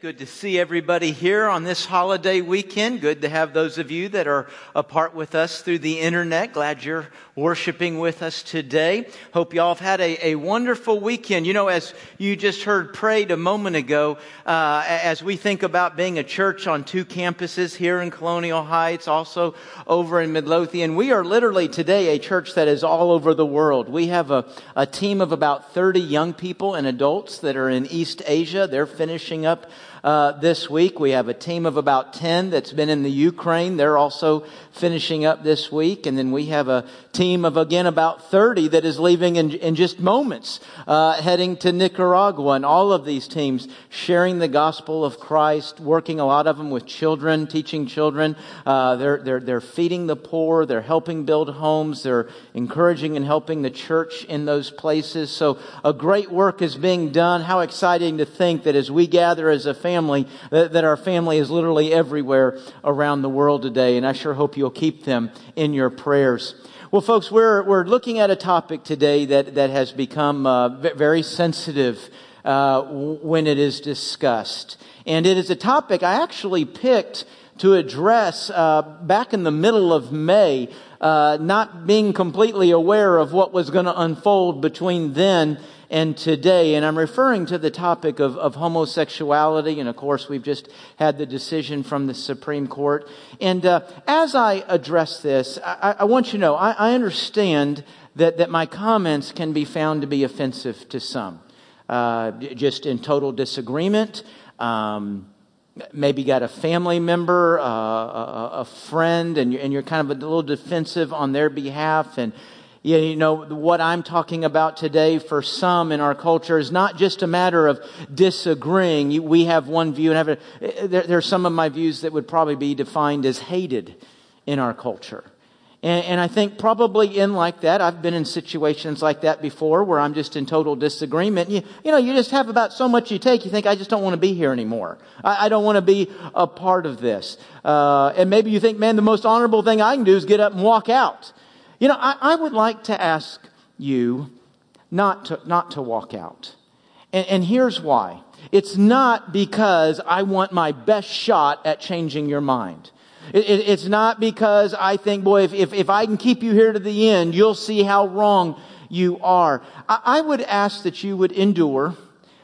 Good to see everybody here on this holiday weekend. Good to have those of you that are apart with us through the internet. Glad you're worshiping with us today. Hope y'all have had a, a wonderful weekend. You know, as you just heard prayed a moment ago, uh, as we think about being a church on two campuses here in Colonial Heights, also over in Midlothian, we are literally today a church that is all over the world. We have a, a team of about 30 young people and adults that are in East Asia. They're finishing up uh, this week. We have a team of about 10 that's been in the Ukraine. They're also finishing up this week. And then we have a team of, again, about 30 that is leaving in, in just moments, uh, heading to Nicaragua. And all of these teams sharing the gospel of Christ, working a lot of them with children, teaching children. Uh, they're, they're, they're feeding the poor. They're helping build homes. They're encouraging and helping the church in those places. So a great work is being done. How exciting to think that as we gather as a family, that, that our family is literally everywhere around the world today. And I sure hope you'll keep them in your prayers. Well, folks, we're, we're looking at a topic today that, that has become uh, very sensitive uh, when it is discussed. And it is a topic I actually picked to address uh, back in the middle of May, uh, not being completely aware of what was going to unfold between then and today. And I'm referring to the topic of, of homosexuality. And of course, we've just had the decision from the Supreme Court. And uh, as I address this, I, I, want you to know I, I understand that, that my comments can be found to be offensive to some. Uh, just in total disagreement. Um, maybe got a family member, uh, a, a, friend, and you're, and you're kind of a little defensive on their behalf, and you know, what I'm talking about today for some in our culture is not just a matter of disagreeing. We have one view, and have a, there, there are some of my views that would probably be defined as hated in our culture. And, and, I think probably in like that, I've been in situations like that before where I'm just in total disagreement. You, you know, you just have about so much you take, you think, I just don't want to be here anymore. I, I don't want to be a part of this. Uh, and maybe you think, man, the most honorable thing I can do is get up and walk out. You know, I, I would like to ask you not to, not to walk out. And, and here's why. It's not because I want my best shot at changing your mind. It, it, it's not because I think, boy, if, if, if, I can keep you here to the end, you'll see how wrong you are. I, I would ask that you would endure,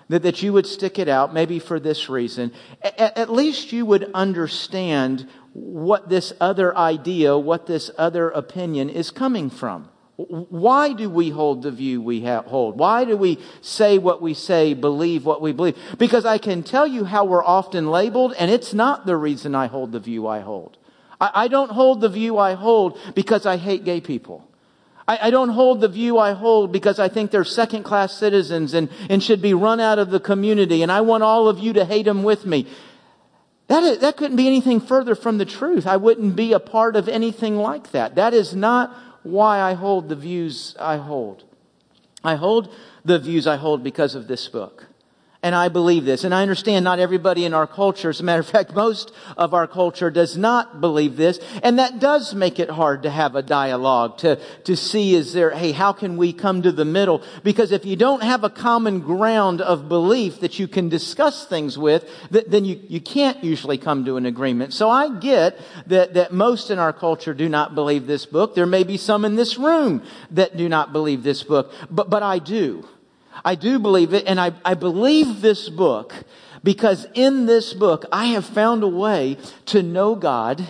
that, that you would stick it out, maybe for this reason. At, at least you would understand what this other idea, what this other opinion is coming from. Why do we hold the view we hold? Why do we say what we say, believe what we believe? Because I can tell you how we're often labeled, and it's not the reason I hold the view I hold. I, don't hold the view I hold because I hate gay people. I, I don't hold the view I hold because I think they're second class citizens and, and should be run out of the community, and I want all of you to hate them with me. That, is, that couldn't be anything further from the truth. I wouldn't be a part of anything like that. That is not why I hold the views I hold. I hold the views I hold because of this book. And I believe this. And I understand not everybody in our culture, as a matter of fact, most of our culture does not believe this. And that does make it hard to have a dialogue, to, to see is there, hey, how can we come to the middle? Because if you don't have a common ground of belief that you can discuss things with, then you, you can't usually come to an agreement. So I get that, that most in our culture do not believe this book. There may be some in this room that do not believe this book, but, but I do. I do believe it, and I, I believe this book because in this book I have found a way to know God,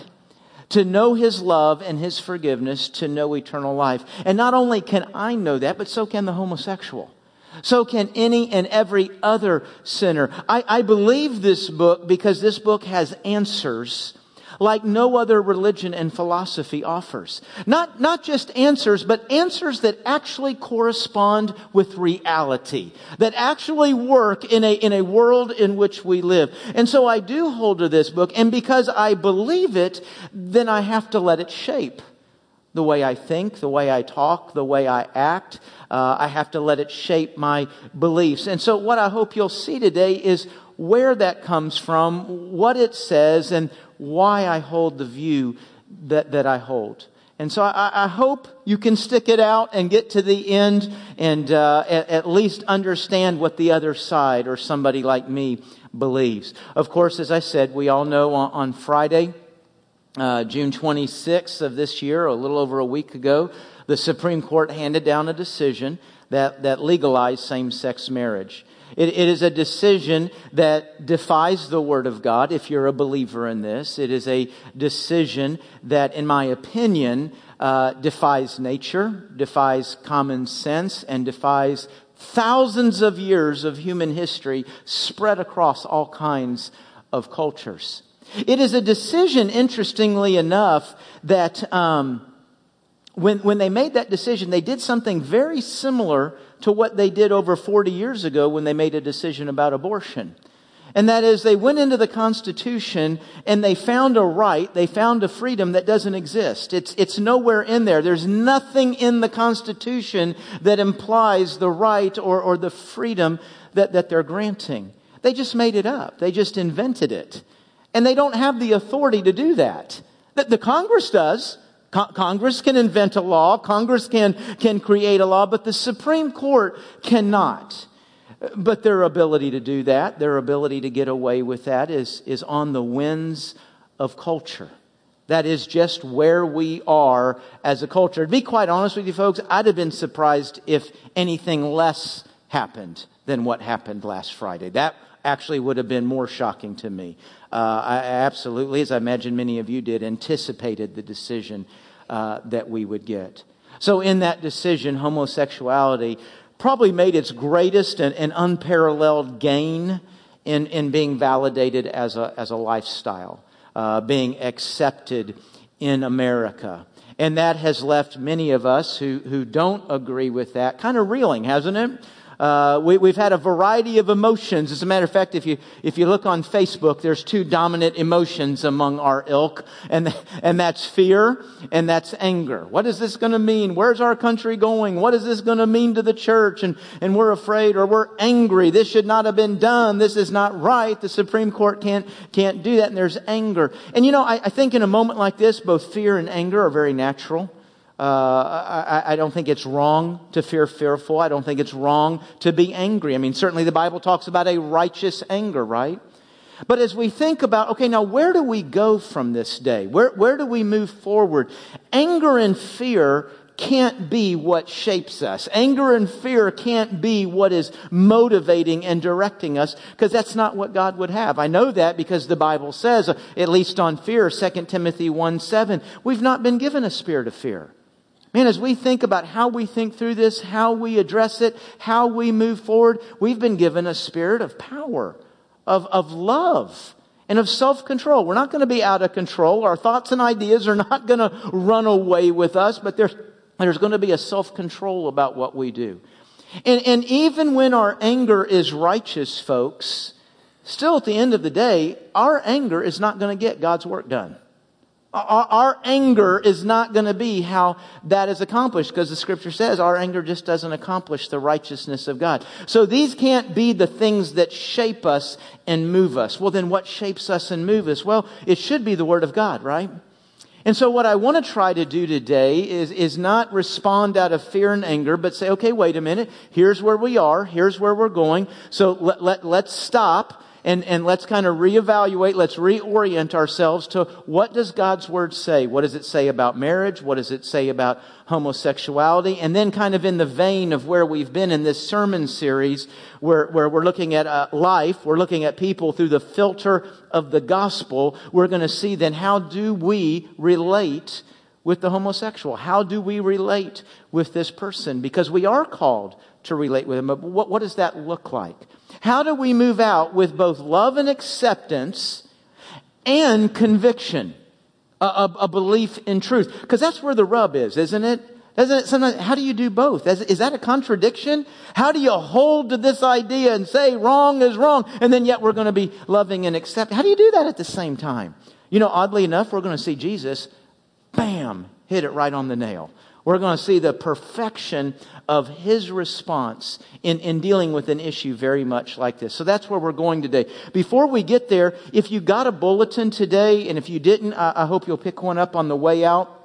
to know His love and His forgiveness, to know eternal life. And not only can I know that, but so can the homosexual. So can any and every other sinner. I, I believe this book because this book has answers like no other religion and philosophy offers. Not, not just answers, but answers that actually correspond with reality, that actually work in a, in a world in which we live. And so I do hold to this book, and because I believe it, then I have to let it shape the way I think, the way I talk, the way I act. Uh, I have to let it shape my beliefs. And so what I hope you'll see today is where that comes from, what it says, and why I hold the view that, that I hold. And so I, I, hope you can stick it out and get to the end and uh, at, at, least understand what the other side or somebody like me believes. Of course, as I said, we all know on, on Friday, uh, June 26th of this year, a little over a week ago, the Supreme Court handed down a decision that, that legalized same-sex marriage. It, it is a decision that defies the Word of God, if you're a believer in this. It is a decision that, in my opinion, uh, defies nature, defies common sense, and defies thousands of years of human history spread across all kinds of cultures. It is a decision, interestingly enough, that um, when, when they made that decision, they did something very similar to what they did over 40 years ago when they made a decision about abortion. And that is, they went into the Constitution and they found a right, they found a freedom that doesn't exist. It's, it's nowhere in there. There's nothing in the Constitution that implies the right or, or the freedom that, that they're granting. They just made it up. They just invented it. And they don't have the authority to do that. The, the Congress does. Congress can invent a law, Congress can, can create a law, but the Supreme Court cannot. But their ability to do that, their ability to get away with that is, is on the winds of culture. That is just where we are as a culture. To be quite honest with you folks, I'd have been surprised if anything less happened than what happened last Friday. That actually would have been more shocking to me. Uh, I absolutely, as I imagine many of you did, anticipated the decision uh, that we would get. So, in that decision, homosexuality probably made its greatest and, and unparalleled gain in, in being validated as a, as a lifestyle, uh, being accepted in America. And that has left many of us who, who don't agree with that kind of reeling, hasn't it? Uh, we, have had a variety of emotions. As a matter of fact, if you, if you look on Facebook, there's two dominant emotions among our ilk, and, and that's fear and that's anger. What is this going to mean? Where's our country going? What is this going to mean to the church? And, and we're afraid or we're angry. This should not have been done. This is not right. The Supreme Court can't, can't do that. And there's anger. And you know, I, I think in a moment like this, both fear and anger are very natural. Uh, I, I, don't think it's wrong to fear fearful. I don't think it's wrong to be angry. I mean, certainly the Bible talks about a righteous anger, right? But as we think about, okay, now where do we go from this day? Where, where do we move forward? Anger and fear can't be what shapes us. Anger and fear can't be what is motivating and directing us because that's not what God would have. I know that because the Bible says, at least on fear, 2 Timothy 1 7, we've not been given a spirit of fear. Man, as we think about how we think through this, how we address it, how we move forward, we've been given a spirit of power, of, of love, and of self-control. We're not going to be out of control. Our thoughts and ideas are not going to run away with us, but there's, there's going to be a self-control about what we do. And, and even when our anger is righteous, folks, still at the end of the day, our anger is not going to get God's work done. Our, our anger is not going to be how that is accomplished because the scripture says our anger just doesn't accomplish the righteousness of God. So these can't be the things that shape us and move us. Well, then what shapes us and move us? Well, it should be the Word of God, right? And so what I want to try to do today is, is not respond out of fear and anger, but say, okay, wait a minute. Here's where we are. Here's where we're going. So let, let, let's stop and, and let's kind of reevaluate, let's reorient ourselves to what does God's Word say? What does it say about marriage? What does it say about homosexuality? And then kind of in the vein of where we've been in this sermon series, where, where we're looking at uh, life, we're looking at people through the filter of the gospel, we're going to see then how do we relate with the homosexual? How do we relate with this person? Because we are called to relate with him. But what, what does that look like? How do we move out with both love and acceptance and conviction? A, a, a belief in truth. Because that's where the rub is, isn't it? Isn't it sometimes, how do you do both? Is that a contradiction? How do you hold to this idea and say wrong is wrong, and then yet we're going to be loving and accepting? How do you do that at the same time? You know, oddly enough, we're going to see Jesus, bam, hit it right on the nail. We're going to see the perfection of his response in, in dealing with an issue very much like this. So that's where we're going today. Before we get there, if you got a bulletin today, and if you didn't, I, I hope you'll pick one up on the way out.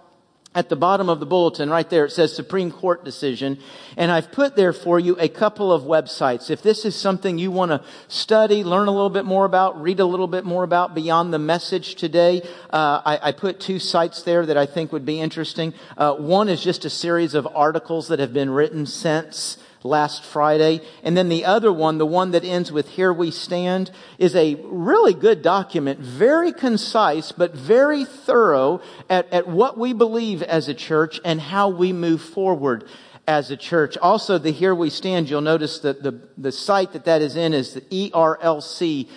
At the bottom of the bulletin, right there, it says Supreme Court decision. And I've put there for you a couple of websites. If this is something you want to study, learn a little bit more about, read a little bit more about beyond the message today, uh, I, I, put two sites there that I think would be interesting. Uh, one is just a series of articles that have been written since last Friday. And then the other one, the one that ends with Here We Stand, is a really good document, very concise, but very thorough at, at what we believe as a church and how we move forward as a church. Also, the Here We Stand, you'll notice that the, the site that that is in is the ERLC.com.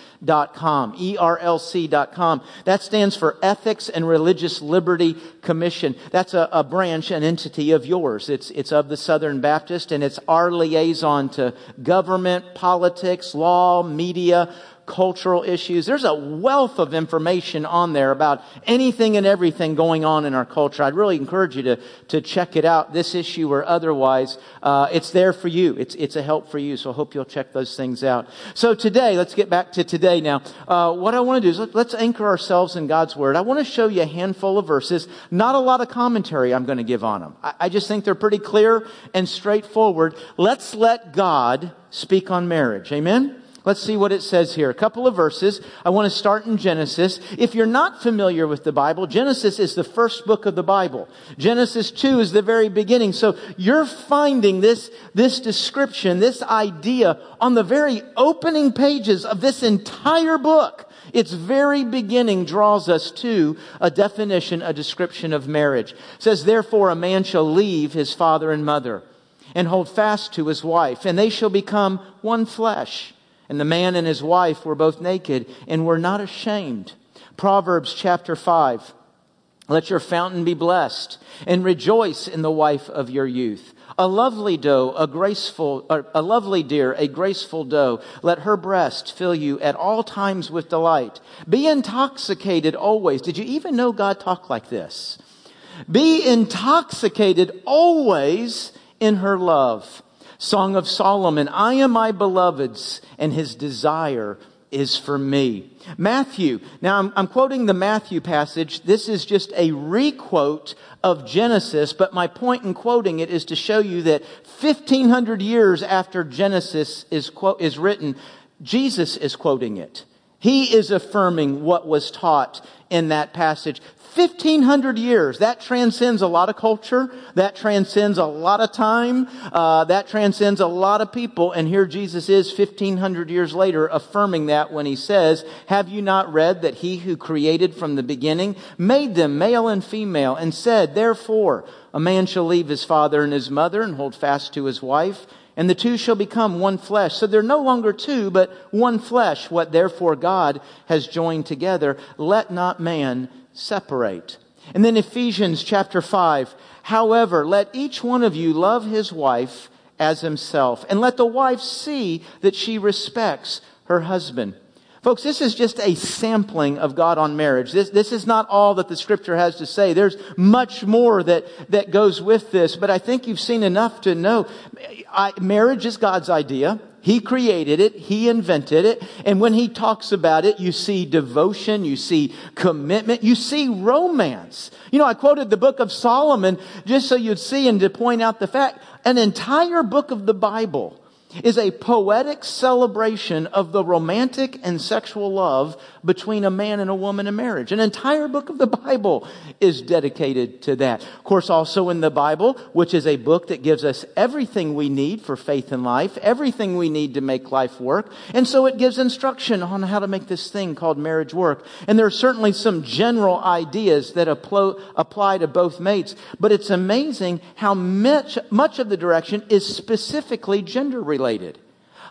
ERLC.com. That stands for Ethics and Religious Liberty Commission. That's a, a branch, an entity of yours. It's, it's of the Southern Baptist and it's our liaison to government, politics, law, media, cultural issues. There's a wealth of information on there about anything and everything going on in our culture. I'd really encourage you to, to check it out, this issue or otherwise. Uh, it's there for you. It's, it's a help for you. So I hope you'll check those things out. So today, let's get back to today now. Uh, what I want to do is let, let's anchor ourselves in God's Word. I want to show you a handful of verses, not a lot of commentary I'm going to give on them. I, I just think they're pretty clear and straightforward. Let's let God speak on marriage. Amen? Let's see what it says here. A couple of verses. I want to start in Genesis. If you're not familiar with the Bible, Genesis is the first book of the Bible. Genesis 2 is the very beginning. So you're finding this, this description, this idea on the very opening pages of this entire book. Its very beginning draws us to a definition, a description of marriage. It says, therefore a man shall leave his father and mother and hold fast to his wife, and they shall become one flesh. And the man and his wife were both naked and were not ashamed. Proverbs chapter 5. Let your fountain be blessed and rejoice in the wife of your youth. A lovely doe, a graceful, a lovely deer, a graceful doe. Let her breast fill you at all times with delight. Be intoxicated always. Did you even know God talked like this? Be intoxicated always in her love. Song of Solomon, I am my beloved's and his desire is for me. Matthew. Now I'm, I'm, quoting the Matthew passage. This is just a requote of Genesis, but my point in quoting it is to show you that 1500 years after Genesis is, quote, is written, Jesus is quoting it. He is affirming what was taught in that passage. 1500 years. That transcends a lot of culture. That transcends a lot of time. Uh, that transcends a lot of people. And here Jesus is 1500 years later affirming that when he says, have you not read that he who created from the beginning made them male and female and said, therefore, a man shall leave his father and his mother and hold fast to his wife and the two shall become one flesh. So they're no longer two, but one flesh. What therefore God has joined together, let not man separate. And then Ephesians chapter 5. However, let each one of you love his wife as himself, and let the wife see that she respects her husband. Folks, this is just a sampling of God on marriage. This, this is not all that the scripture has to say. There's much more that, that goes with this, but I think you've seen enough to know I, marriage is God's idea. He created it. He invented it. And when he talks about it, you see devotion, you see commitment, you see romance. You know, I quoted the book of Solomon just so you'd see and to point out the fact an entire book of the Bible is a poetic celebration of the romantic and sexual love between a man and a woman in marriage. An entire book of the Bible is dedicated to that. Of course, also in the Bible, which is a book that gives us everything we need for faith and life, everything we need to make life work. And so it gives instruction on how to make this thing called marriage work. And there are certainly some general ideas that apply to both mates, but it's amazing how much, much of the direction is specifically gender related.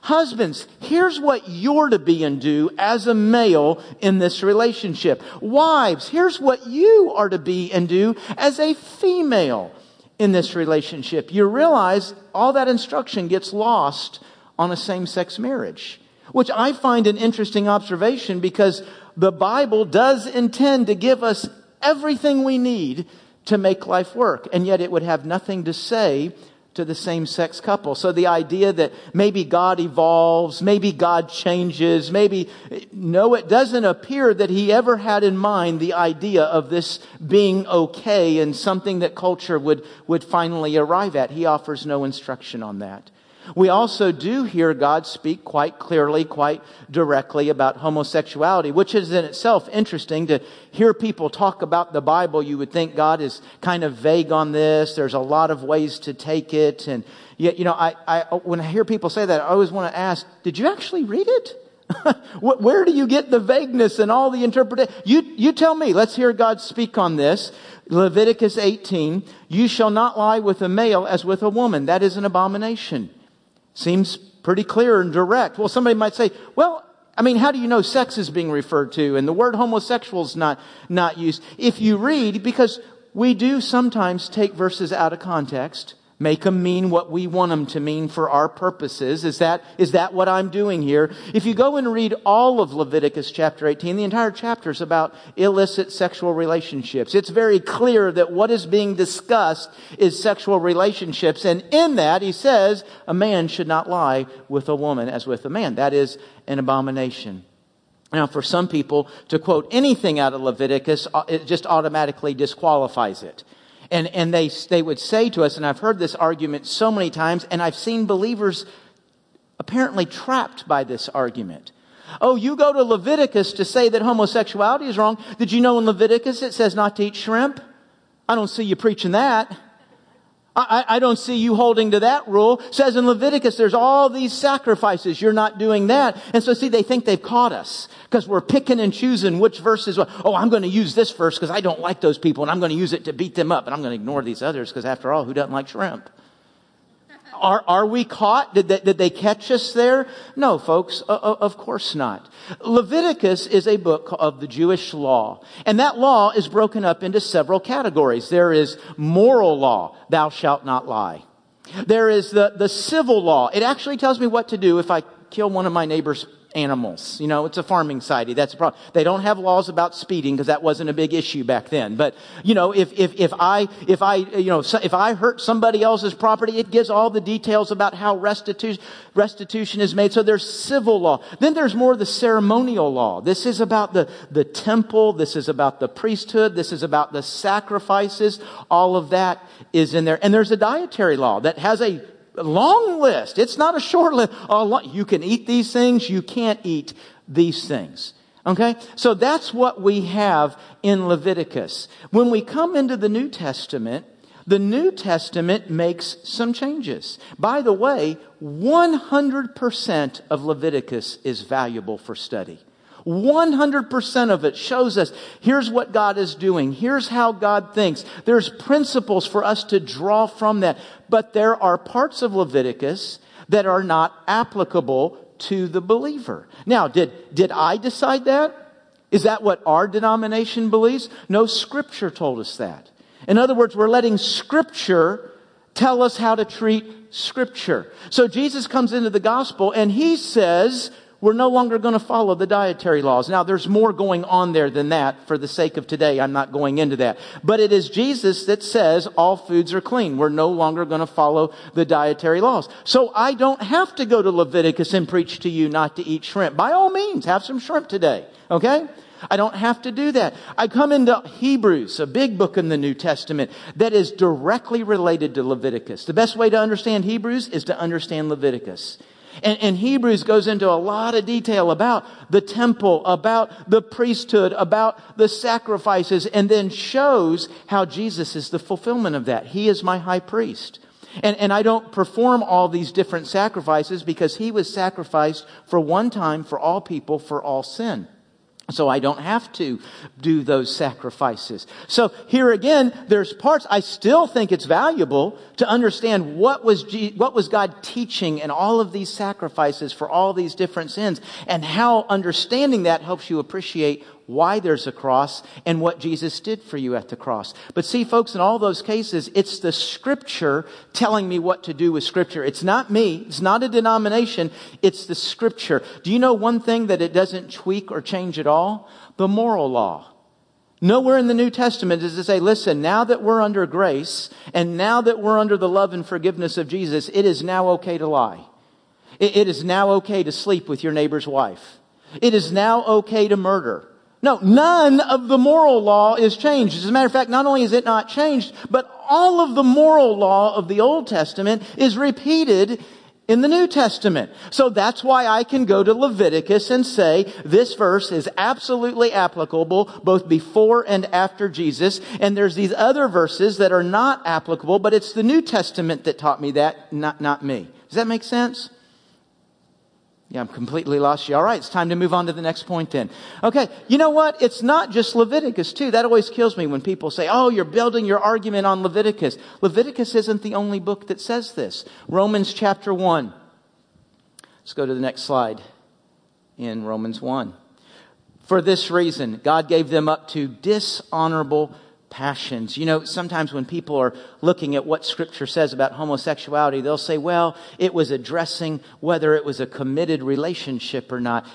Husbands, here's what you're to be and do as a male in this relationship. Wives, here's what you are to be and do as a female in this relationship. You realize all that instruction gets lost on a same-sex marriage, which I find an interesting observation because the Bible does intend to give us everything we need to make life work, and yet it would have nothing to say to the same sex couple. So the idea that maybe God evolves, maybe God changes, maybe, no, it doesn't appear that he ever had in mind the idea of this being okay and something that culture would, would finally arrive at. He offers no instruction on that. We also do hear God speak quite clearly, quite directly about homosexuality, which is in itself interesting to hear people talk about the Bible. You would think God is kind of vague on this. There's a lot of ways to take it. And yet, you know, I, I, when I hear people say that, I always want to ask, did you actually read it? Where do you get the vagueness and all the interpretation? You, you tell me. Let's hear God speak on this. Leviticus 18, you shall not lie with a male as with a woman. That is an abomination. Seems pretty clear and direct. Well, somebody might say, well, I mean, how do you know sex is being referred to and the word homosexual is not, not used? If you read, because we do sometimes take verses out of context, make them mean what we want them to mean for our purposes. Is that, is that what I'm doing here? If you go and read all of Leviticus chapter 18, the entire chapter is about illicit sexual relationships. It's very clear that what is being discussed is sexual relationships. And in that, he says, a man should not lie with a woman as with a man. That is an abomination. Now, for some people, to quote anything out of Leviticus, uh, it just automatically disqualifies it. And, and they, they would say to us, and I've heard this argument so many times, and I've seen believers apparently trapped by this argument. Oh, you go to Leviticus to say that homosexuality is wrong. Did you know in Leviticus it says not to eat shrimp? I don't see you preaching that. I, I, don't see you holding to that rule. It says in Leviticus, there's all these sacrifices. You're not doing that. And so see, they think they've caught us because we're picking and choosing which verses. Oh, I'm going to use this verse because I don't like those people and I'm going to use it to beat them up. And I'm going to ignore these others because after all, who doesn't like shrimp? Are, are we caught? Did they, did they catch us there? No, folks, uh, of course not. Leviticus is a book of the Jewish law, and that law is broken up into several categories. There is moral law, thou shalt not lie. There is the, the civil law. It actually tells me what to do if I kill one of my neighbor's animals. You know, it's a farming society. That's a problem. They don't have laws about speeding because that wasn't a big issue back then. But, you know, if, if, if I, if I, you know, if I hurt somebody else's property, it gives all the details about how restitution, restitution is made. So there's civil law. Then there's more the ceremonial law. This is about the, the temple. This is about the priesthood. This is about the sacrifices. All of that is in there. And there's a dietary law that has a long list. It's not a short list. You can eat these things. You can't eat these things. Okay? So that's what we have in Leviticus. When we come into the New Testament, the New Testament makes some changes. By the way, 100% of Leviticus is valuable for study. 100% of it shows us here's what God is doing. Here's how God thinks. There's principles for us to draw from that. But there are parts of Leviticus that are not applicable to the believer. Now, did, did I decide that? Is that what our denomination believes? No, scripture told us that. In other words, we're letting scripture tell us how to treat scripture. So Jesus comes into the gospel and he says, we're no longer going to follow the dietary laws. Now, there's more going on there than that. For the sake of today, I'm not going into that. But it is Jesus that says all foods are clean. We're no longer going to follow the dietary laws. So I don't have to go to Leviticus and preach to you not to eat shrimp. By all means, have some shrimp today. Okay? I don't have to do that. I come into Hebrews, a big book in the New Testament that is directly related to Leviticus. The best way to understand Hebrews is to understand Leviticus. And, and, Hebrews goes into a lot of detail about the temple, about the priesthood, about the sacrifices, and then shows how Jesus is the fulfillment of that. He is my high priest. And, and I don't perform all these different sacrifices because he was sacrificed for one time for all people for all sin. So I don't have to do those sacrifices. So here again, there's parts I still think it's valuable to understand what was, G, what was God teaching in all of these sacrifices for all these different sins and how understanding that helps you appreciate why there's a cross and what Jesus did for you at the cross. But see, folks, in all those cases, it's the scripture telling me what to do with scripture. It's not me. It's not a denomination. It's the scripture. Do you know one thing that it doesn't tweak or change at all? The moral law. Nowhere in the New Testament does it say, listen, now that we're under grace and now that we're under the love and forgiveness of Jesus, it is now okay to lie. It is now okay to sleep with your neighbor's wife. It is now okay to murder. No, none of the moral law is changed. As a matter of fact, not only is it not changed, but all of the moral law of the Old Testament is repeated in the New Testament. So that's why I can go to Leviticus and say this verse is absolutely applicable both before and after Jesus. And there's these other verses that are not applicable, but it's the New Testament that taught me that, not, not me. Does that make sense? Yeah, I'm completely lost you. All right, it's time to move on to the next point then. Okay, you know what? It's not just Leviticus too. That always kills me when people say, oh, you're building your argument on Leviticus. Leviticus isn't the only book that says this. Romans chapter 1. Let's go to the next slide in Romans 1. For this reason, God gave them up to dishonorable passions. You know, sometimes when people are looking at what scripture says about homosexuality, they'll say, well, it was addressing whether it was a committed relationship or not.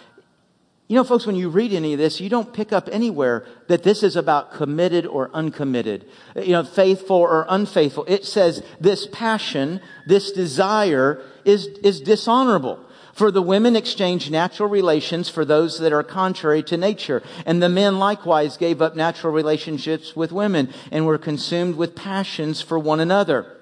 You know, folks, when you read any of this, you don't pick up anywhere that this is about committed or uncommitted, you know, faithful or unfaithful. It says this passion, this desire is, is dishonorable. For the women exchanged natural relations for those that are contrary to nature. And the men likewise gave up natural relationships with women and were consumed with passions for one another.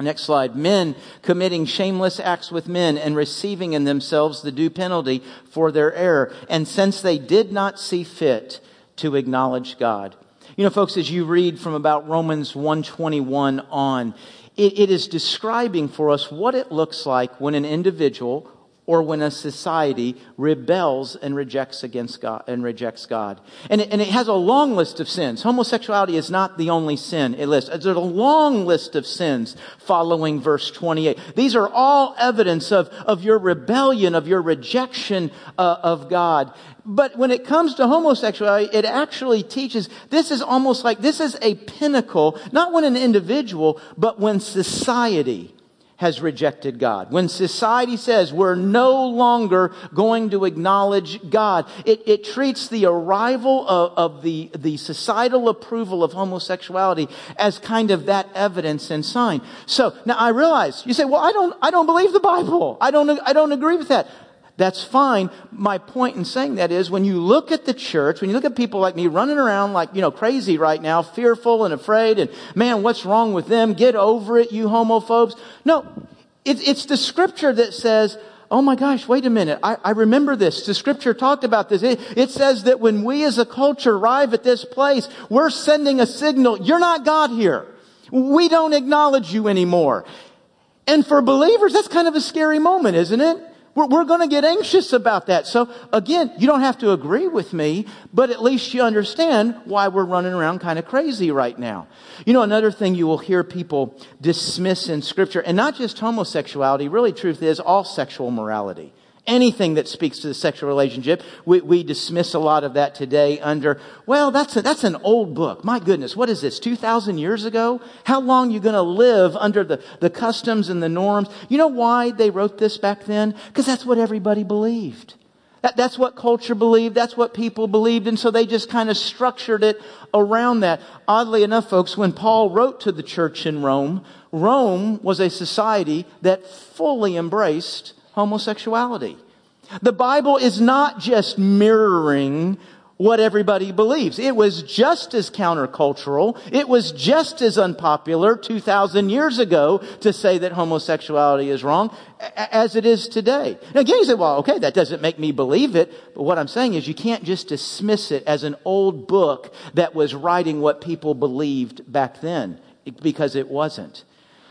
Next slide. Men committing shameless acts with men and receiving in themselves the due penalty for their error. And since they did not see fit to acknowledge God. You know, folks, as you read from about Romans 121 on, it, it is describing for us what it looks like when an individual or when a society rebels and rejects against God and rejects God. And it, and it has a long list of sins. Homosexuality is not the only sin it lists. There's a long list of sins following verse 28. These are all evidence of, of your rebellion, of your rejection uh, of God. But when it comes to homosexuality, it actually teaches this is almost like this is a pinnacle, not when an individual, but when society has rejected God. When society says we're no longer going to acknowledge God, it, it treats the arrival of, of, the, the societal approval of homosexuality as kind of that evidence and sign. So now I realize you say, well, I don't, I don't believe the Bible. I don't, I don't agree with that. That's fine. My point in saying that is when you look at the church, when you look at people like me running around like, you know, crazy right now, fearful and afraid and man, what's wrong with them? Get over it, you homophobes. No, it, it's the scripture that says, Oh my gosh, wait a minute. I, I remember this. The scripture talked about this. It, it says that when we as a culture arrive at this place, we're sending a signal. You're not God here. We don't acknowledge you anymore. And for believers, that's kind of a scary moment, isn't it? We're, we're going to get anxious about that. So again, you don't have to agree with me, but at least you understand why we're running around kind of crazy right now. You know, another thing you will hear people dismiss in scripture, and not just homosexuality, really truth is all sexual morality. Anything that speaks to the sexual relationship, we, we dismiss a lot of that today under, well, that's, a, that's an old book. My goodness, what is this, 2,000 years ago? How long are you going to live under the, the customs and the norms? You know why they wrote this back then? Because that's what everybody believed. That, that's what culture believed. That's what people believed. And so they just kind of structured it around that. Oddly enough, folks, when Paul wrote to the church in Rome, Rome was a society that fully embraced homosexuality. The Bible is not just mirroring what everybody believes. It was just as countercultural. It was just as unpopular 2,000 years ago to say that homosexuality is wrong as it is today. Now again, you say, well, okay, that doesn't make me believe it. But what I'm saying is you can't just dismiss it as an old book that was writing what people believed back then because it wasn't.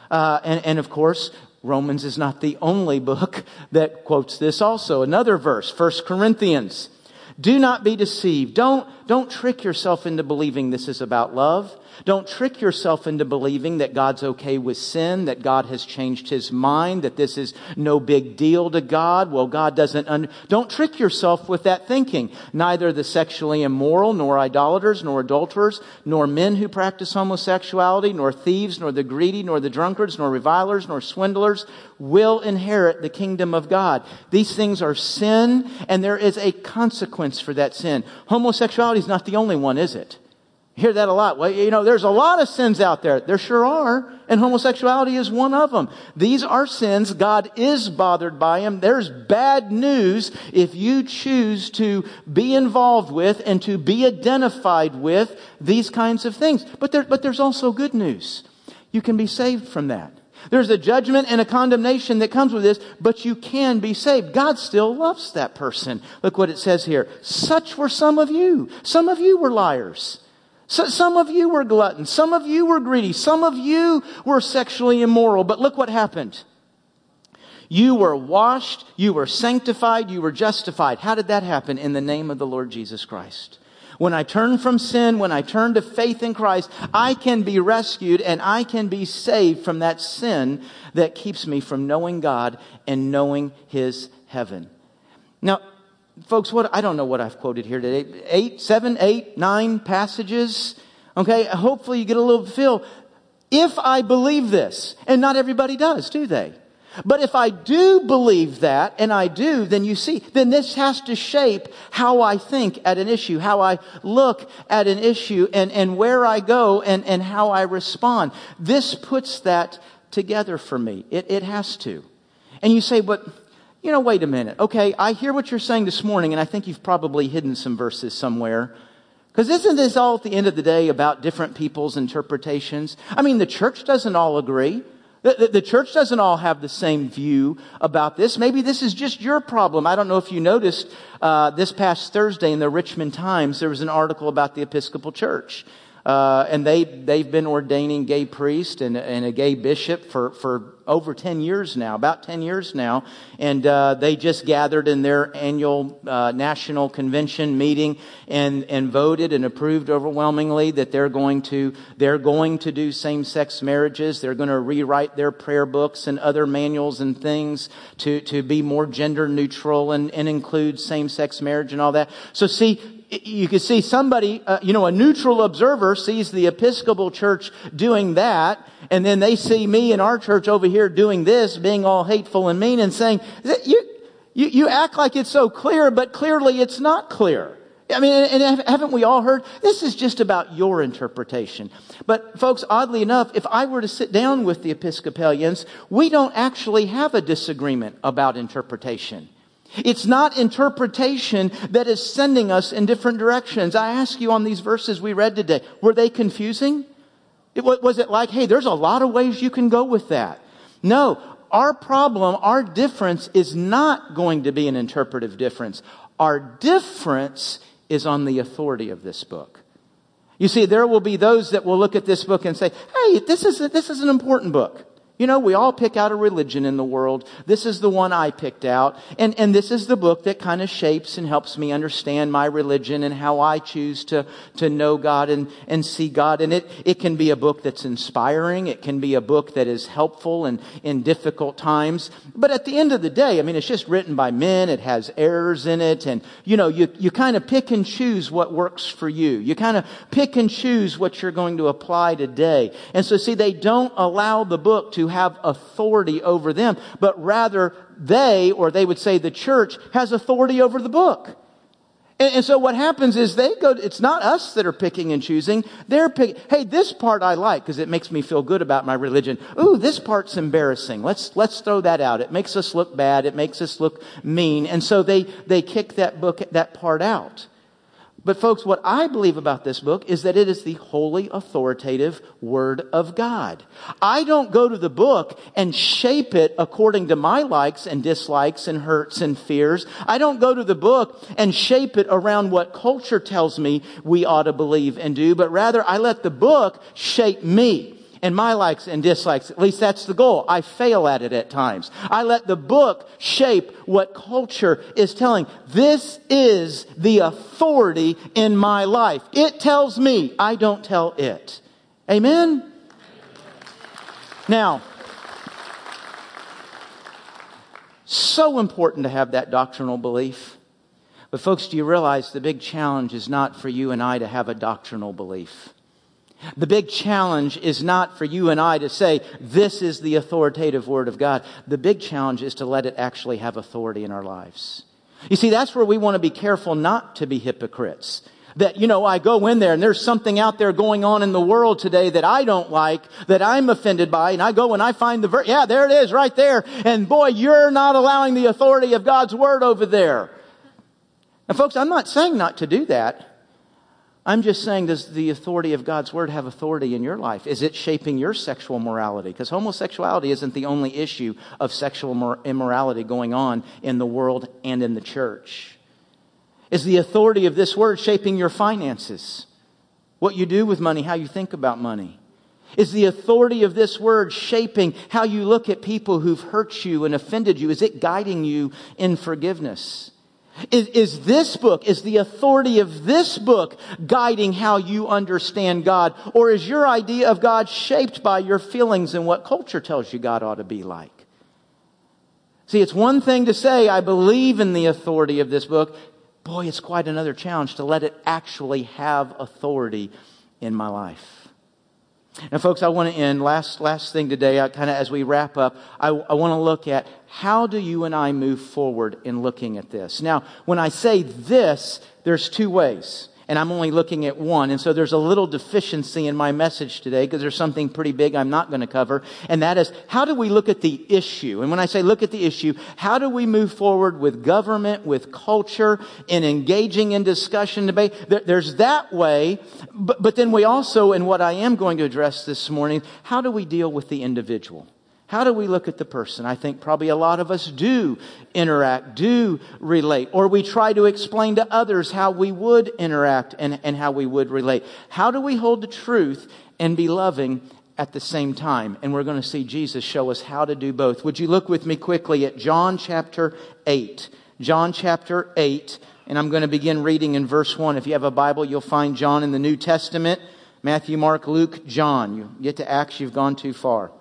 Uh, and, and, of course, Romans is not the only book that quotes this also. Another verse, 1 Corinthians. Do not be deceived. Don't, don't trick yourself into believing this is about love. Don't trick yourself into believing that God's okay with sin, that God has changed his mind, that this is no big deal to God. Well, God doesn't, un- don't trick yourself with that thinking. Neither the sexually immoral, nor idolaters, nor adulterers, nor men who practice homosexuality, nor thieves, nor the greedy, nor the drunkards, nor revilers, nor swindlers will inherit the kingdom of God. These things are sin, and there is a consequence for that sin. Homosexuality is not the only one, is it? Hear that a lot. Well, you know, there's a lot of sins out there. There sure are. And homosexuality is one of them. These are sins. God is bothered by them. There's bad news if you choose to be involved with and to be identified with these kinds of things. But there, but there's also good news. You can be saved from that. There's a judgment and a condemnation that comes with this, but you can be saved. God still loves that person. Look what it says here. Such were some of you. Some of you were liars. So some of you were gluttons. Some of you were greedy. Some of you were sexually immoral. But look what happened. You were washed. You were sanctified. You were justified. How did that happen? In the name of the Lord Jesus Christ. When I turn from sin, when I turn to faith in Christ, I can be rescued and I can be saved from that sin that keeps me from knowing God and knowing His heaven. Now, folks, what, I don't know what I've quoted here today. Eight, seven, eight, nine passages. Okay. Hopefully you get a little feel. If I believe this, and not everybody does, do they? But if I do believe that, and I do, then you see, then this has to shape how I think at an issue, how I look at an issue, and, and where I go, and, and how I respond. This puts that together for me. It, it has to. And you say, but you know, wait a minute. Okay, I hear what you're saying this morning, and I think you've probably hidden some verses somewhere. Because isn't this all at the end of the day about different people's interpretations? I mean, the church doesn't all agree. The, the, the, church doesn't all have the same view about this. Maybe this is just your problem. I don't know if you noticed uh, this past Thursday in the Richmond Times, there was an article about the Episcopal Church. Uh, and they, they've been ordaining gay priests and, and a gay bishop for, for over 10 years now, about 10 years now. And uh, they just gathered in their annual uh, national convention meeting and, and voted and approved overwhelmingly that they're going to, they're going to do same-sex marriages. They're going to rewrite their prayer books and other manuals and things to, to be more gender neutral and, and include same-sex marriage and all that. So see, you can see somebody, uh, you know, a neutral observer sees the Episcopal Church doing that, and then they see me in our church over here doing this, being all hateful and mean, and saying, you, you, you act like it's so clear, but clearly it's not clear. I mean, and haven't we all heard? This is just about your interpretation. But folks, oddly enough, if I were to sit down with the Episcopalians, we don't actually have a disagreement about interpretation. It's not interpretation that is sending us in different directions. I ask you on these verses we read today, were they confusing? It, was it like, hey, there's a lot of ways you can go with that? No, our problem, our difference is not going to be an interpretive difference. Our difference is on the authority of this book. You see, there will be those that will look at this book and say, hey, this is, a, this is an important book. You know, we all pick out a religion in the world. This is the one I picked out. And, and this is the book that kind of shapes and helps me understand my religion and how I choose to, to know God and, and see God. And it, it can be a book that's inspiring. It can be a book that is helpful and in difficult times. But at the end of the day, I mean, it's just written by men. It has errors in it. And, you know, you, you kind of pick and choose what works for you. You kind of pick and choose what you're going to apply today. And so see, they don't allow the book to have authority over them, but rather they, or they would say the church, has authority over the book. And, and so what happens is they go, it's not us that are picking and choosing. They're picking, hey, this part I like because it makes me feel good about my religion. Ooh, this part's embarrassing. Let's, let's throw that out. It makes us look bad. It makes us look mean. And so they, they kick that book, that part out. But folks, what I believe about this book is that it is the holy, authoritative Word of God. I don't go to the book and shape it according to my likes and dislikes and hurts and fears. I don't go to the book and shape it around what culture tells me we ought to believe and do, but rather I let the book shape me and my likes and dislikes. At least that's the goal. I fail at it at times. I let the book shape what culture is telling. This is the authority in my life. It tells me. I don't tell it. Amen? Now, so important to have that doctrinal belief. But folks, do you realize the big challenge is not for you and I to have a doctrinal belief? The big challenge is not for you and I to say, this is the authoritative word of God. The big challenge is to let it actually have authority in our lives. You see, that's where we want to be careful not to be hypocrites. That, you know, I go in there and there's something out there going on in the world today that I don't like, that I'm offended by, and I go and I find the verse, yeah, there it is right there, and boy, you're not allowing the authority of God's word over there. Now folks, I'm not saying not to do that. I'm just saying, does the authority of God's word have authority in your life? Is it shaping your sexual morality? Because homosexuality isn't the only issue of sexual immorality going on in the world and in the church. Is the authority of this word shaping your finances? What you do with money, how you think about money? Is the authority of this word shaping how you look at people who've hurt you and offended you? Is it guiding you in forgiveness? Is, is, this book, is the authority of this book guiding how you understand God? Or is your idea of God shaped by your feelings and what culture tells you God ought to be like? See, it's one thing to say, I believe in the authority of this book. Boy, it's quite another challenge to let it actually have authority in my life. Now, folks, I want to end. Last, last thing today, kind of as we wrap up, I, I want to look at how do you and I move forward in looking at this. Now, when I say this, there's two ways and I'm only looking at one. And so there's a little deficiency in my message today because there's something pretty big I'm not going to cover. And that is, how do we look at the issue? And when I say look at the issue, how do we move forward with government, with culture, in engaging in discussion, debate? There's that way. But, but then we also, and what I am going to address this morning, how do we deal with the individual? How do we look at the person? I think probably a lot of us do interact, do relate, or we try to explain to others how we would interact and, and how we would relate. How do we hold the truth and be loving at the same time? And we're going to see Jesus show us how to do both. Would you look with me quickly at John chapter 8? John chapter 8, and I'm going to begin reading in verse 1. If you have a Bible, you'll find John in the New Testament. Matthew, Mark, Luke, John. You get to Acts, you've gone too far.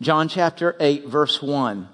John chapter 8, verse 1.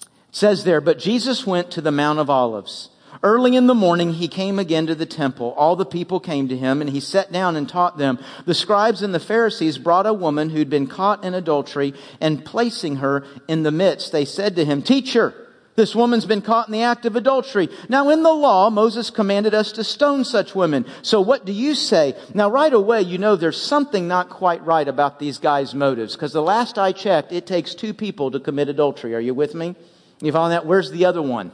It says there, But Jesus went to the Mount of Olives. Early in the morning, he came again to the temple. All the people came to him, and he sat down and taught them. The scribes and the Pharisees brought a woman who'd been caught in adultery, and placing her in the midst, they said to him, Teacher, this woman's been caught in the act of adultery. Now in the law, Moses commanded us to stone such women. So what do you say? Now right away, you know there's something not quite right about these guys' motives. Because the last I checked, it takes two people to commit adultery. Are you with me? You follow that? Where's the other one?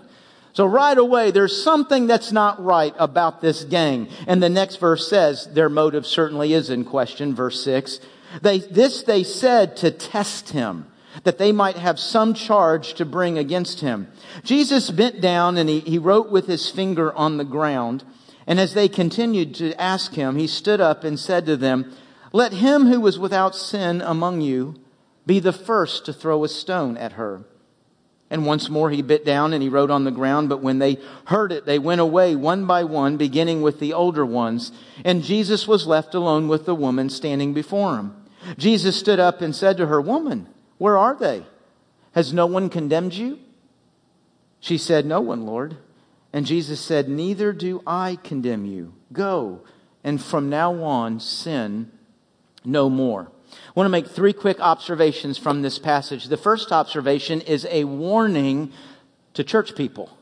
So right away, there's something that's not right about this gang. And the next verse says their motive certainly is in question. Verse six. They, this they said to test him that they might have some charge to bring against him. Jesus bent down and he, he wrote with his finger on the ground. And as they continued to ask him, he stood up and said to them, Let him who was without sin among you be the first to throw a stone at her. And once more he bit down and he wrote on the ground, but when they heard it, they went away one by one, beginning with the older ones. And Jesus was left alone with the woman standing before him. Jesus stood up and said to her, Woman, where are they? Has no one condemned you? She said, No one, Lord. And Jesus said, Neither do I condemn you. Go, and from now on, sin no more. I want to make three quick observations from this passage. The first observation is a warning to church people.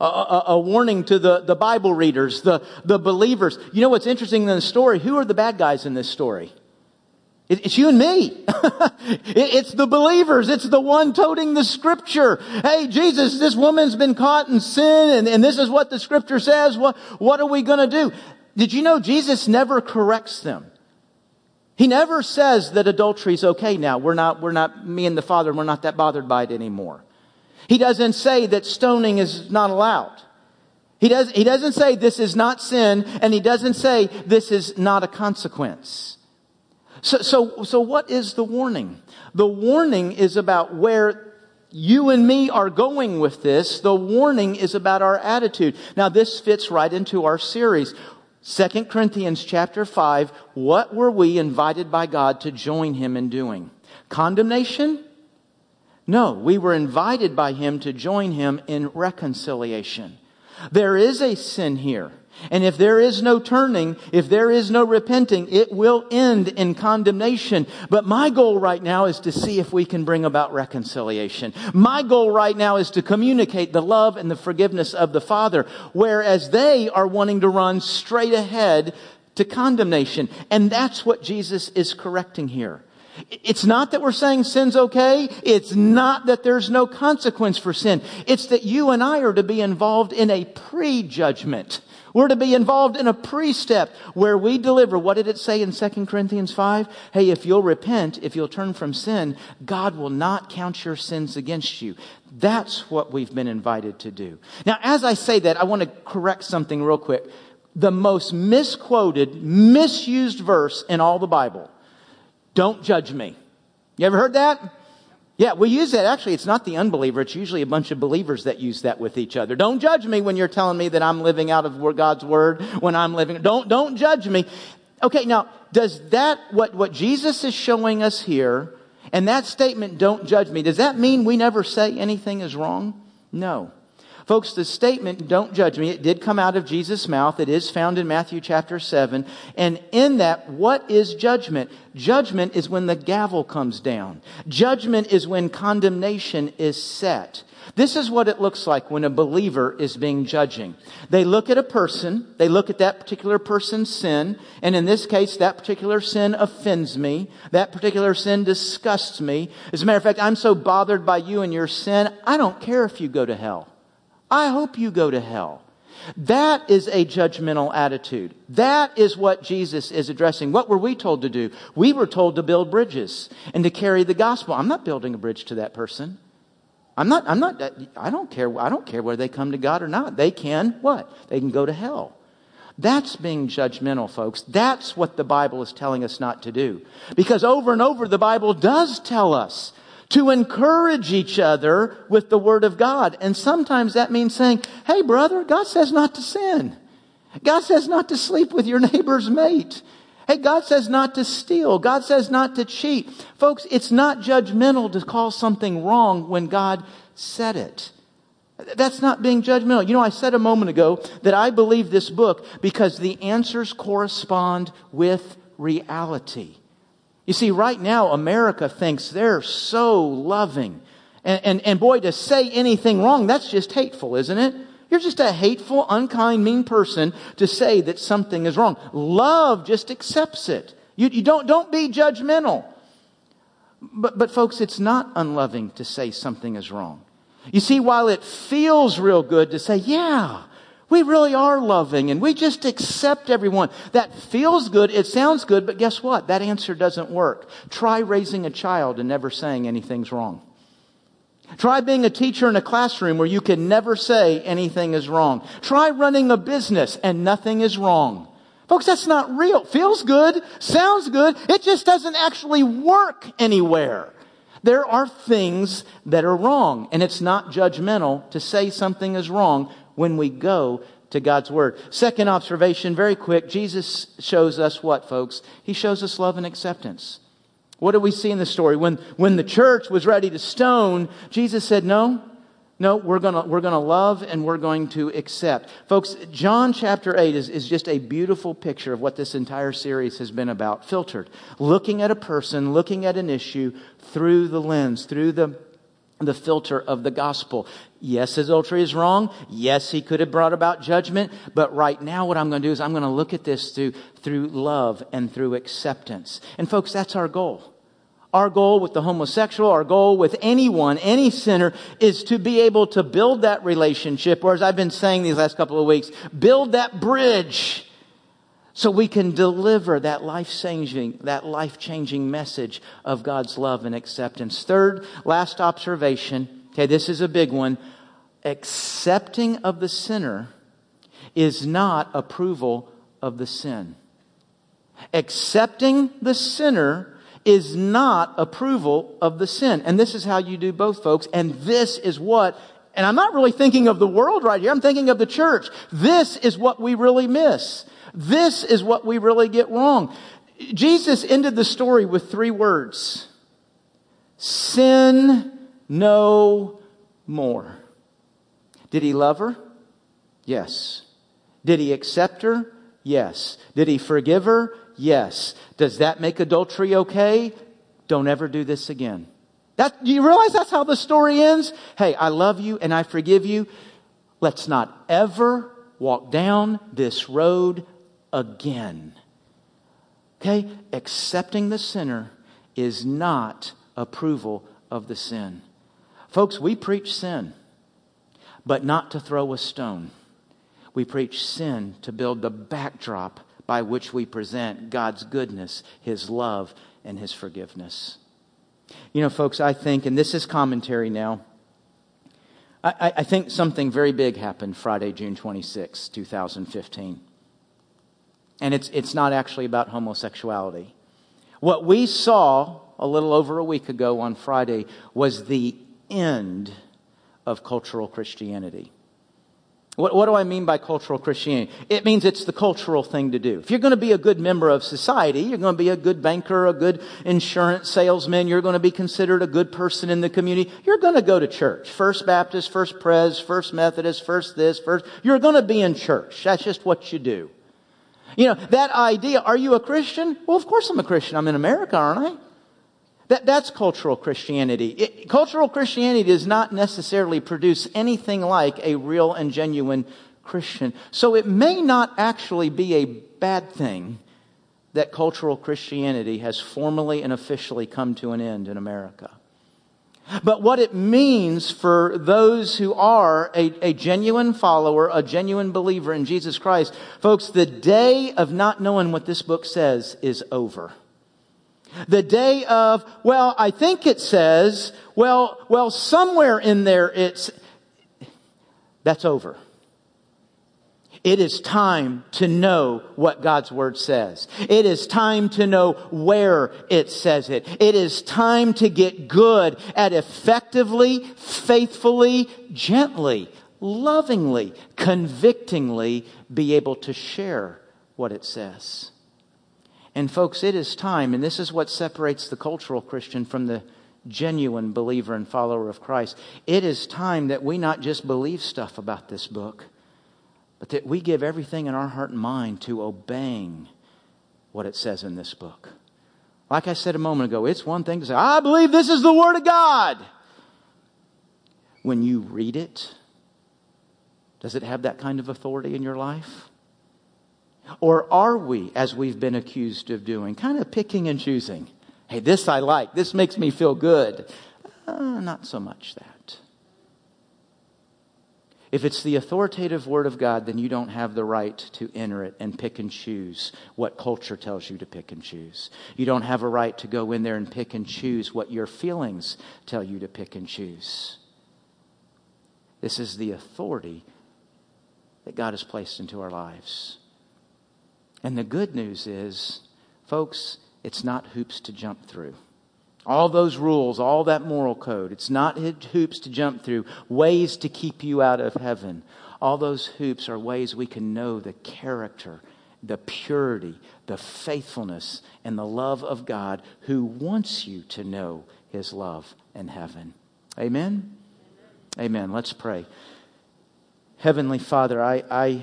A, a, a, warning to the, the Bible readers, the, the believers. You know what's interesting in the story? Who are the bad guys in this story? It's you and me. it's the believers. It's the one toting the scripture. Hey, Jesus, this woman's been caught in sin and, and this is what the scripture says. What, what are we going to do? Did you know Jesus never corrects them? He never says that adultery is okay now. We're not, we're not, me and the Father, we're not that bothered by it anymore. He doesn't say that stoning is not allowed. He, does, he doesn't say this is not sin, and he doesn't say this is not a consequence. So, so, so what is the warning? The warning is about where you and me are going with this. The warning is about our attitude. Now this fits right into our series. 2 Corinthians chapter 5, what were we invited by God to join him in doing? Condemnation? No, we were invited by him to join him in reconciliation. There is a sin here. And if there is no turning, if there is no repenting, it will end in condemnation. But my goal right now is to see if we can bring about reconciliation. My goal right now is to communicate the love and the forgiveness of the Father, whereas they are wanting to run straight ahead to condemnation. And that's what Jesus is correcting here. It's not that we're saying sin's okay. It's not that there's no consequence for sin. It's that you and I are to be involved in a prejudgment. We're to be involved in a pre-step where we deliver. What did it say in 2 Corinthians 5? Hey, if you'll repent, if you'll turn from sin, God will not count your sins against you. That's what we've been invited to do. Now, as I say that, I want to correct something real quick. The most misquoted, misused verse in all the Bible. Don't judge me. You ever heard that? Yeah, we use that. Actually, it's not the unbeliever. It's usually a bunch of believers that use that with each other. Don't judge me when you're telling me that I'm living out of God's word when I'm living. Don't, don't judge me. Okay, now, does that, what, what Jesus is showing us here, and that statement, don't judge me, does that mean we never say anything is wrong? No. Folks, the statement, don't judge me, it did come out of Jesus' mouth. It is found in Matthew chapter 7. And in that, what is judgment? Judgment is when the gavel comes down. Judgment is when condemnation is set. This is what it looks like when a believer is being judging. They look at a person, they look at that particular person's sin, and in this case, that particular sin offends me. That particular sin disgusts me. As a matter of fact, I'm so bothered by you and your sin, I don't care if you go to hell. I hope you go to hell. That is a judgmental attitude. That is what Jesus is addressing. What were we told to do? We were told to build bridges and to carry the gospel. I'm not building a bridge to that person. I'm not, I'm not, I don't care, I don't care whether they come to God or not. They can, what? They can go to hell. That's being judgmental, folks. That's what the Bible is telling us not to do. Because over and over, the Bible does tell us to encourage each other with the Word of God. And sometimes that means saying, hey brother, God says not to sin. God says not to sleep with your neighbor's mate. Hey, God says not to steal. God says not to cheat. Folks, it's not judgmental to call something wrong when God said it. That's not being judgmental. You know, I said a moment ago that I believe this book because the answers correspond with reality. You see, right now, America thinks they're so loving. And, and, and boy, to say anything wrong, that's just hateful, isn't it? You're just a hateful, unkind, mean person to say that something is wrong. Love just accepts it. You, you don't, don't be judgmental. But, but folks, it's not unloving to say something is wrong. You see, while it feels real good to say, yeah, we really are loving and we just accept everyone. That feels good. It sounds good, but guess what? That answer doesn't work. Try raising a child and never saying anything's wrong. Try being a teacher in a classroom where you can never say anything is wrong. Try running a business and nothing is wrong. Folks, that's not real. Feels good, sounds good. It just doesn't actually work anywhere. There are things that are wrong, and it's not judgmental to say something is wrong when we go to God's Word. Second observation, very quick. Jesus shows us what, folks? He shows us love and acceptance. What do we see in the story? When, when the church was ready to stone, Jesus said, No, no, we're gonna, we're gonna love and we're going to accept. Folks, John chapter 8 is, is just a beautiful picture of what this entire series has been about. Filtered. Looking at a person, looking at an issue through the lens, through the the filter of the gospel. Yes, adultery is wrong. Yes, he could have brought about judgment. But right now, what I'm going to do is I'm going to look at this through, through love and through acceptance. And folks, that's our goal. Our goal with the homosexual, our goal with anyone, any sinner, is to be able to build that relationship, or as I've been saying these last couple of weeks, build that bridge so we can deliver that life changing, that life changing message of God's love and acceptance. Third, last observation. Okay, this is a big one. Accepting of the sinner is not approval of the sin. Accepting the sinner is not approval of the sin. And this is how you do both, folks. And this is what, and I'm not really thinking of the world right here. I'm thinking of the church. This is what we really miss. This is what we really get wrong. Jesus ended the story with three words. Sin no more. Did he love her? Yes. Did he accept her? Yes. Did he forgive her? Yes. Does that make adultery okay? Don't ever do this again. That, do you realize that's how the story ends? Hey, I love you and I forgive you. Let's not ever walk down this road again. Okay? Accepting the sinner is not approval of the sin. Folks, we preach sin, but not to throw a stone. We preach sin to build the backdrop by which we present God's goodness, His love, and His forgiveness. You know, folks, I think, and this is commentary now, I, I think something very big happened Friday, June 26, 2015. And it's, it's not actually about homosexuality. What we saw a little over a week ago on Friday was the end of cultural Christianity. What, what, do I mean by cultural Christianity? It means it's the cultural thing to do. If you're going to be a good member of society, you're going to be a good banker, a good insurance salesman, you're going to be considered a good person in the community, you're going to go to church. First Baptist, First Pres, First Methodist, First this, First. You're going to be in church. That's just what you do. You know, that idea, are you a Christian? Well, of course I'm a Christian. I'm in America, aren't I? That, that's cultural Christianity. It, cultural Christianity does not necessarily produce anything like a real and genuine Christian. So it may not actually be a bad thing that cultural Christianity has formally and officially come to an end in America. But what it means for those who are a, a, genuine follower, a genuine believer in Jesus Christ, folks, the day of not knowing what this book says is over. The day of, well, I think it says, well, well, somewhere in there it's, that's over. It is time to know what God's Word says. It is time to know where it says it. It is time to get good at effectively, faithfully, gently, lovingly, convictingly be able to share what it says. And folks, it is time, and this is what separates the cultural Christian from the genuine believer and follower of Christ. It is time that we not just believe stuff about this book, but that we give everything in our heart and mind to obeying what it says in this book. Like I said a moment ago, it's one thing to say, I believe this is the Word of God. When you read it, does it have that kind of authority in your life? Or are we, as we've been accused of doing, kind of picking and choosing? Hey, this I like. This makes me feel good. Uh, not so much that. If it's the authoritative Word of God, then you don't have the right to enter it and pick and choose what culture tells you to pick and choose. You don't have a right to go in there and pick and choose what your feelings tell you to pick and choose. This is the authority that God has placed into our lives. And the good news is, folks, it's not hoops to jump through. All those rules, all that moral code, it's not hoops to jump through, ways to keep you out of heaven. All those hoops are ways we can know the character, the purity, the faithfulness, and the love of God who wants you to know his love and heaven. Amen? Amen. Let's pray. Heavenly Father, I, I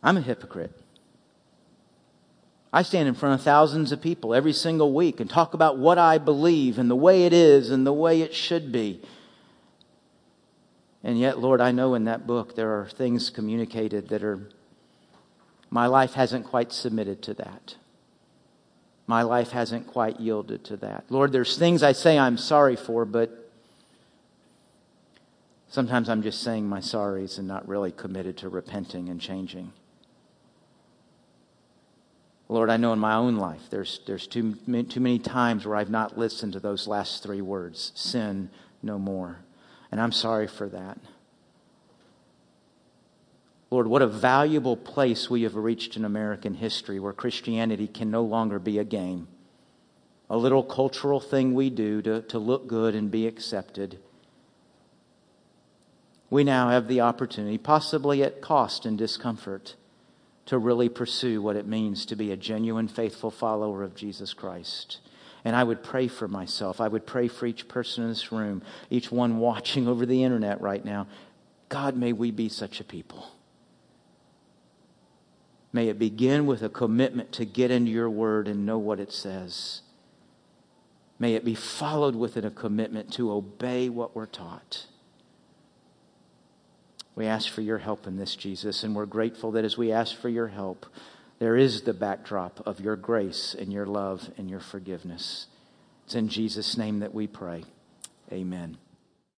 I'm a hypocrite. I stand in front of thousands of people every single week and talk about what I believe and the way it is and the way it should be. And yet, Lord, I know in that book there are things communicated that are, my life hasn't quite submitted to that. My life hasn't quite yielded to that. Lord, there's things I say I'm sorry for, but sometimes I'm just saying my sorries and not really committed to repenting and changing. Lord, I know in my own life there's, there's too, too many times where I've not listened to those last three words sin no more. And I'm sorry for that. Lord, what a valuable place we have reached in American history where Christianity can no longer be a game, a little cultural thing we do to, to look good and be accepted. We now have the opportunity, possibly at cost and discomfort to really pursue what it means to be a genuine, faithful follower of Jesus Christ. And I would pray for myself. I would pray for each person in this room, each one watching over the internet right now. God, may we be such a people. May it begin with a commitment to get into your word and know what it says. May it be followed with a commitment to obey what we're taught. We ask for your help in this, Jesus, and we're grateful that as we ask for your help, there is the backdrop of your grace and your love and your forgiveness. It's in Jesus' name that we pray. Amen.